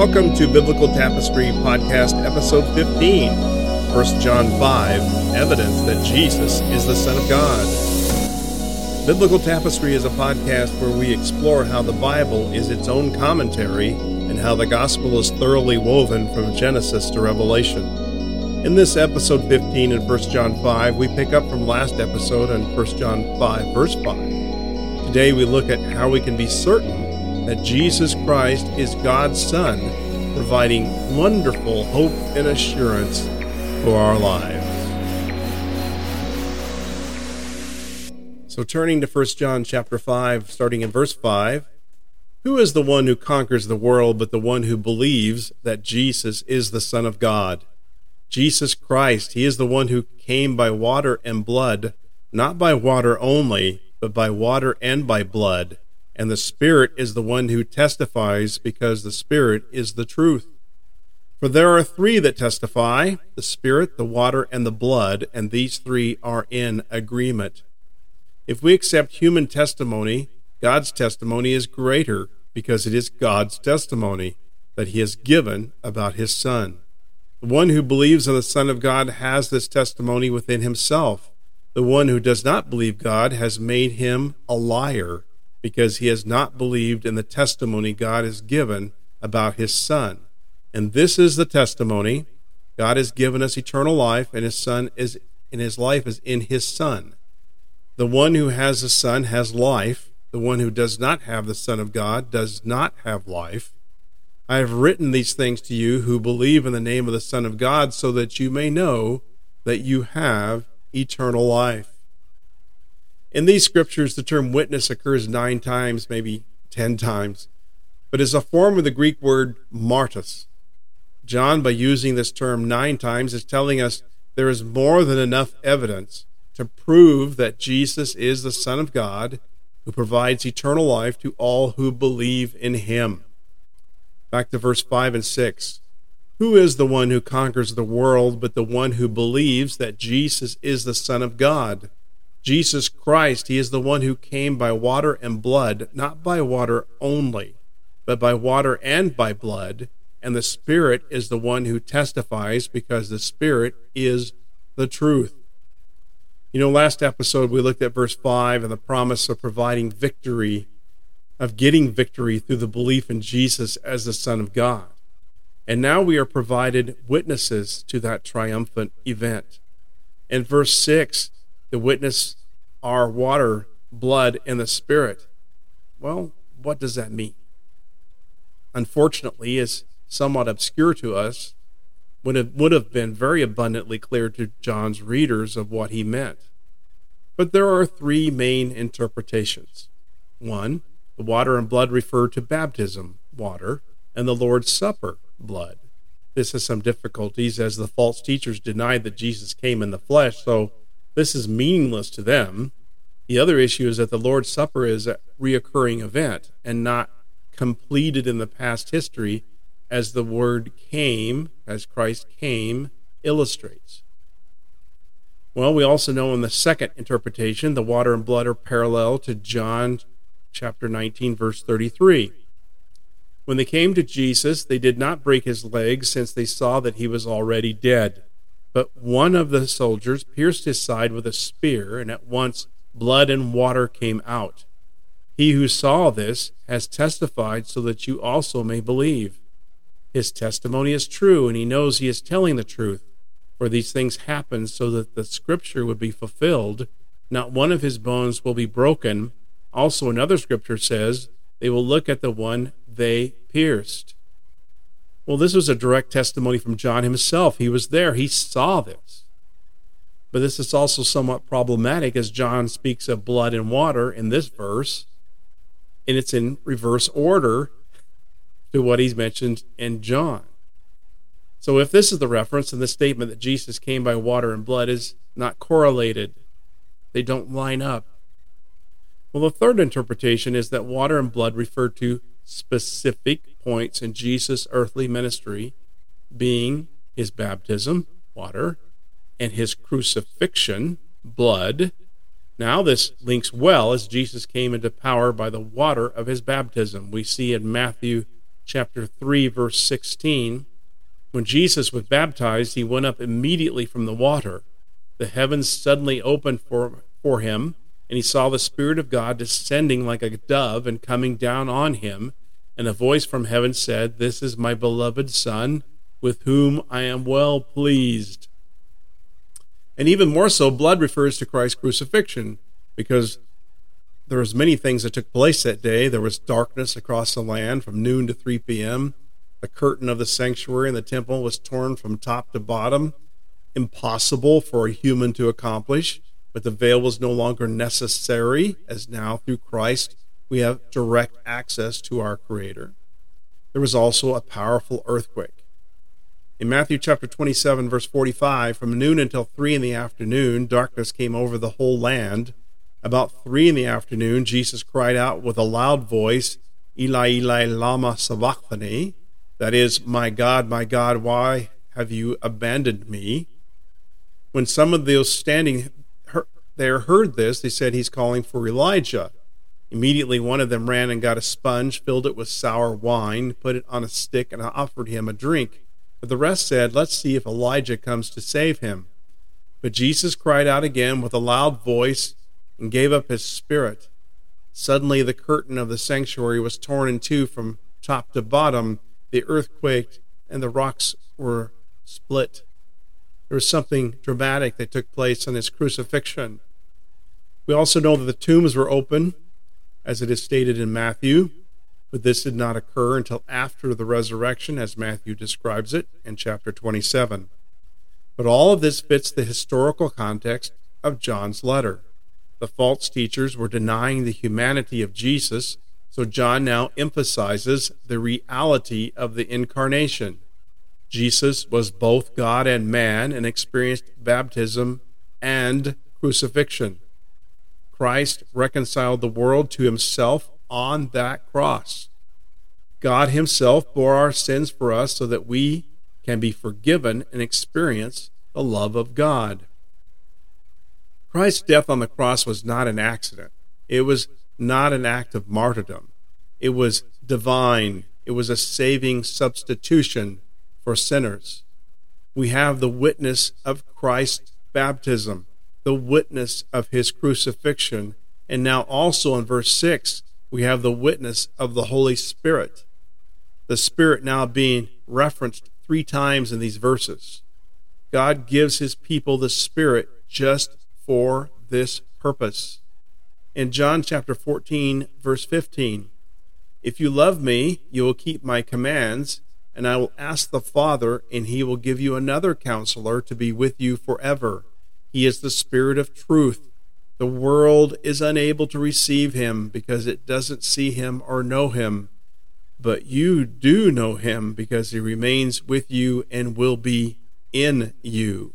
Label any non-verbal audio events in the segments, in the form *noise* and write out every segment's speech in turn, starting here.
Welcome to Biblical Tapestry Podcast, Episode 15, 1 John 5 Evidence that Jesus is the Son of God. Biblical Tapestry is a podcast where we explore how the Bible is its own commentary and how the gospel is thoroughly woven from Genesis to Revelation. In this episode 15 in 1 John 5, we pick up from last episode in 1 John 5, verse 5. Today we look at how we can be certain that Jesus Christ is God's Son, providing wonderful hope and assurance for our lives. So turning to 1 John chapter 5, starting in verse 5, who is the one who conquers the world but the one who believes that Jesus is the Son of God? Jesus Christ, he is the one who came by water and blood, not by water only, but by water and by blood and the Spirit is the one who testifies because the Spirit is the truth. For there are three that testify the Spirit, the water, and the blood, and these three are in agreement. If we accept human testimony, God's testimony is greater because it is God's testimony that He has given about His Son. The one who believes in the Son of God has this testimony within himself. The one who does not believe God has made him a liar because he has not believed in the testimony God has given about his Son. And this is the testimony God has given us eternal life, and his Son is in his life is in his Son. The one who has the Son has life. The one who does not have the Son of God does not have life. I have written these things to you who believe in the name of the Son of God, so that you may know that you have eternal life. In these scriptures, the term witness occurs nine times, maybe ten times, but is a form of the Greek word martus. John, by using this term nine times, is telling us there is more than enough evidence to prove that Jesus is the Son of God who provides eternal life to all who believe in him. Back to verse 5 and 6. Who is the one who conquers the world but the one who believes that Jesus is the Son of God? Jesus Christ, He is the one who came by water and blood, not by water only, but by water and by blood. And the Spirit is the one who testifies because the Spirit is the truth. You know, last episode we looked at verse 5 and the promise of providing victory, of getting victory through the belief in Jesus as the Son of God. And now we are provided witnesses to that triumphant event. In verse 6, the witness are water, blood, and the Spirit. Well, what does that mean? Unfortunately, is somewhat obscure to us when it would have been very abundantly clear to John's readers of what he meant. But there are three main interpretations. One, the water and blood refer to baptism, water, and the Lord's Supper, blood. This has some difficulties as the false teachers denied that Jesus came in the flesh, so this is meaningless to them. The other issue is that the Lord's Supper is a reoccurring event and not completed in the past history as the word came, as Christ came, illustrates. Well, we also know in the second interpretation, the water and blood are parallel to John chapter 19, verse 33. When they came to Jesus, they did not break his legs since they saw that he was already dead. But one of the soldiers pierced his side with a spear, and at once blood and water came out. He who saw this has testified so that you also may believe. His testimony is true, and he knows he is telling the truth. For these things happened so that the scripture would be fulfilled. Not one of his bones will be broken. Also, another scripture says, They will look at the one they pierced. Well, this was a direct testimony from John himself. He was there, he saw this. But this is also somewhat problematic as John speaks of blood and water in this verse, and it's in reverse order to what he's mentioned in John. So, if this is the reference, and the statement that Jesus came by water and blood is not correlated, they don't line up. Well, the third interpretation is that water and blood refer to specific points in Jesus' earthly ministry, being his baptism, water, and his crucifixion, blood. Now, this links well as Jesus came into power by the water of his baptism. We see in Matthew chapter 3 verse 16, when Jesus was baptized, he went up immediately from the water. The heavens suddenly opened for, for him, and he saw the Spirit of God descending like a dove and coming down on him. And a voice from heaven said, This is my beloved Son, with whom I am well pleased. And even more so, blood refers to Christ's crucifixion, because there was many things that took place that day. There was darkness across the land from noon to 3 p.m. The curtain of the sanctuary and the temple was torn from top to bottom, impossible for a human to accomplish. But the veil was no longer necessary, as now through Christ we have direct access to our Creator. There was also a powerful earthquake. In Matthew chapter 27, verse 45, from noon until 3 in the afternoon, darkness came over the whole land. About 3 in the afternoon, Jesus cried out with a loud voice, Eli, Eli, Lama Sabachthani. That is, My God, my God, why have you abandoned me? When some of those standing there heard this, they said, He's calling for Elijah. Immediately, one of them ran and got a sponge, filled it with sour wine, put it on a stick, and offered him a drink. But the rest said, Let's see if Elijah comes to save him. But Jesus cried out again with a loud voice and gave up his spirit. Suddenly, the curtain of the sanctuary was torn in two from top to bottom. The earth quaked, and the rocks were split. There was something dramatic that took place on his crucifixion. We also know that the tombs were open, as it is stated in Matthew, but this did not occur until after the resurrection, as Matthew describes it in chapter 27. But all of this fits the historical context of John's letter. The false teachers were denying the humanity of Jesus, so John now emphasizes the reality of the incarnation. Jesus was both God and man and experienced baptism and crucifixion. Christ reconciled the world to himself on that cross. God himself bore our sins for us so that we can be forgiven and experience the love of God. Christ's death on the cross was not an accident. It was not an act of martyrdom. It was divine. It was a saving substitution for sinners. We have the witness of Christ's baptism the witness of his crucifixion. And now, also in verse 6, we have the witness of the Holy Spirit. The Spirit now being referenced three times in these verses. God gives his people the Spirit just for this purpose. In John chapter 14, verse 15, if you love me, you will keep my commands, and I will ask the Father, and he will give you another counselor to be with you forever he is the Spirit of truth. The world is unable to receive him because it doesn't see him or know him. But you do know him because he remains with you and will be in you.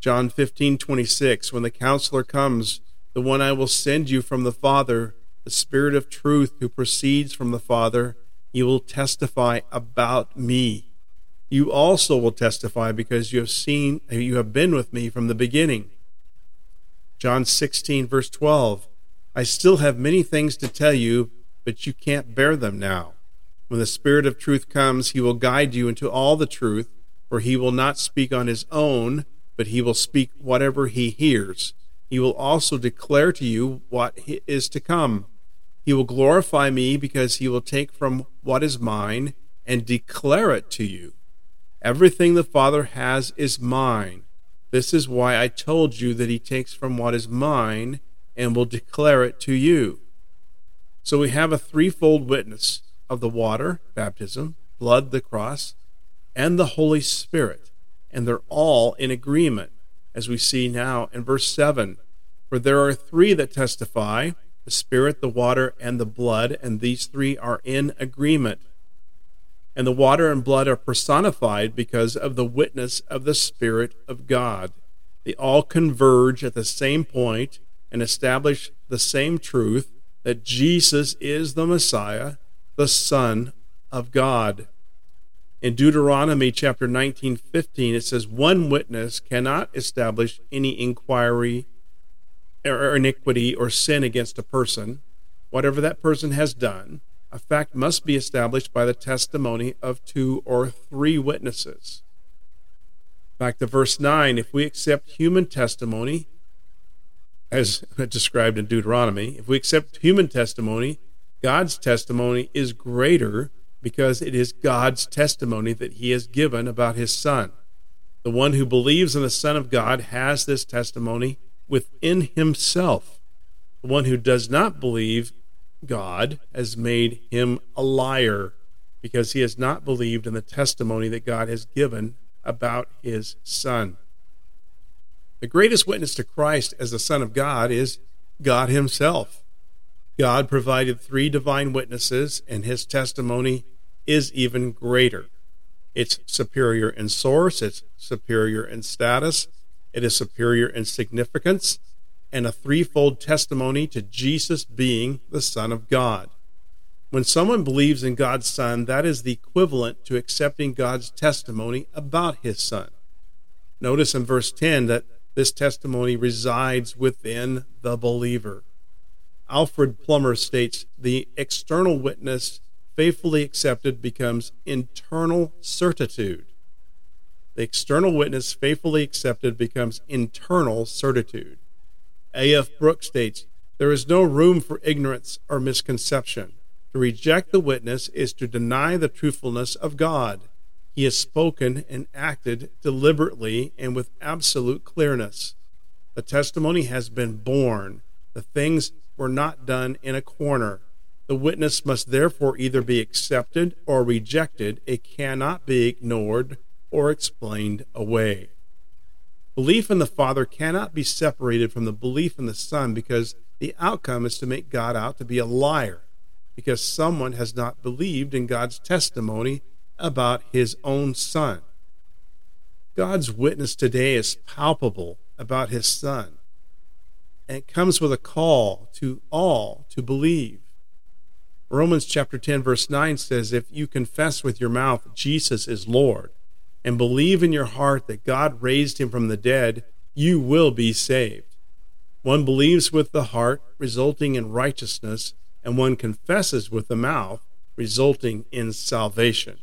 John 15:26 When the counselor comes, the one I will send you from the Father, the Spirit of truth who proceeds from the Father, he will testify about me you also will testify because you have seen you have been with me from the beginning. John 16 verse 12 I still have many things to tell you but you can't bear them now. When the spirit of truth comes he will guide you into all the truth for he will not speak on his own but he will speak whatever he hears. He will also declare to you what is to come. He will glorify me because he will take from what is mine and declare it to you. Everything the Father has is mine. This is why I told you that he takes from what is mine and will declare it to you. So we have a threefold witness of the water, baptism, blood, the cross, and the Holy Spirit. And they're all in agreement, as we see now in verse 7. For there are three that testify the Spirit, the water, and the blood, and these three are in agreement and the water and blood are personified because of the witness of the Spirit of God. They all converge at the same point and establish the same truth that Jesus is the Messiah, the Son of God. In Deuteronomy chapter 19, 15, it says, One witness cannot establish any inquiry or iniquity or sin against a person, whatever that person has done a fact must be established by the testimony of two or three witnesses. Back to verse 9 if we accept human testimony, as *laughs* described in Deuteronomy, if we accept human testimony, God's testimony is greater because it is God's testimony that he has given about his Son. The one who believes in the Son of God has this testimony within himself. The one who does not believe God has made him a liar because he has not believed in the testimony that God has given about his Son. The greatest witness to Christ as the Son of God is God Himself. God provided three divine witnesses, and His testimony is even greater. It's superior in source, it's superior in status, it is superior in significance, and a threefold testimony to Jesus being the Son of God. When someone believes in God's Son, that is the equivalent to accepting God's testimony about His Son. Notice in verse 10 that this testimony resides within the believer. Alfred Plummer states the external witness faithfully accepted becomes internal certitude. The external witness faithfully accepted becomes internal certitude. A.F. Brooks states there is no room for ignorance or misconception. To reject the witness is to deny the truthfulness of God. He has spoken and acted deliberately and with absolute clearness. The testimony has been borne. The things were not done in a corner. The witness must therefore either be accepted or rejected. It cannot be ignored or explained away. Belief in the Father cannot be separated from the belief in the Son because the outcome is to make God out to be a liar because someone has not believed in God's testimony about his own son. God's witness today is palpable about his son. And it comes with a call to all to believe. Romans chapter 10 verse 9 says if you confess with your mouth Jesus is Lord and believe in your heart that God raised him from the dead, you will be saved. One believes with the heart, resulting in righteousness, and one confesses with the mouth, resulting in salvation.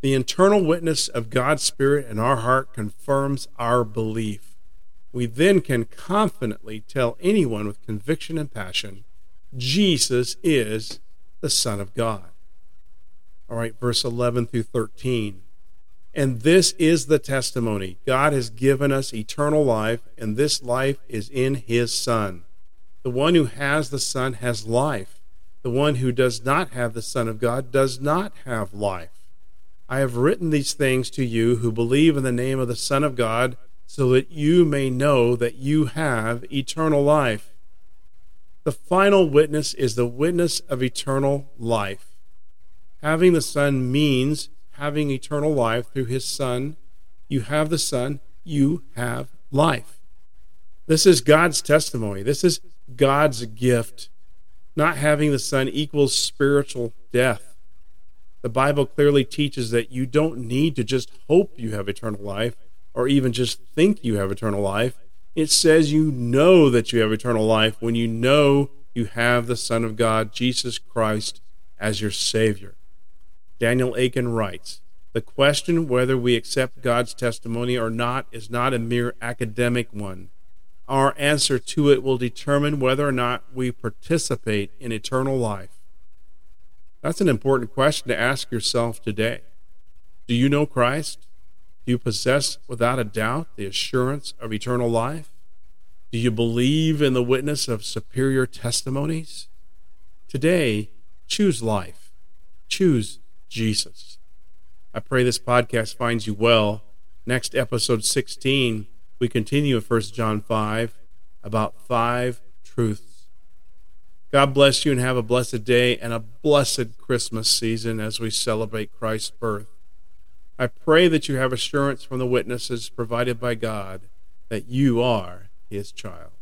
The internal witness of God's Spirit in our heart confirms our belief. We then can confidently tell anyone with conviction and passion Jesus is the Son of God. All right, verse 11 through 13. And this is the testimony God has given us eternal life, and this life is in His Son. The one who has the Son has life. The one who does not have the Son of God does not have life. I have written these things to you who believe in the name of the Son of God, so that you may know that you have eternal life. The final witness is the witness of eternal life. Having the Son means having eternal life through his Son. You have the Son, you have life. This is God's testimony. This is God's gift. Not having the Son equals spiritual death. The Bible clearly teaches that you don't need to just hope you have eternal life or even just think you have eternal life. It says you know that you have eternal life when you know you have the Son of God, Jesus Christ, as your Savior. Daniel Akin writes The question whether we accept God's testimony or not is not a mere academic one. Our answer to it will determine whether or not we participate in eternal life. That's an important question to ask yourself today. Do you know Christ? Do you possess without a doubt the assurance of eternal life? Do you believe in the witness of superior testimonies? Today, choose life. Choose Jesus. I pray this podcast finds you well. Next episode 16, we continue with 1 John 5 about five truths God bless you and have a blessed day and a blessed Christmas season as we celebrate Christ's birth. I pray that you have assurance from the witnesses provided by God that you are his child.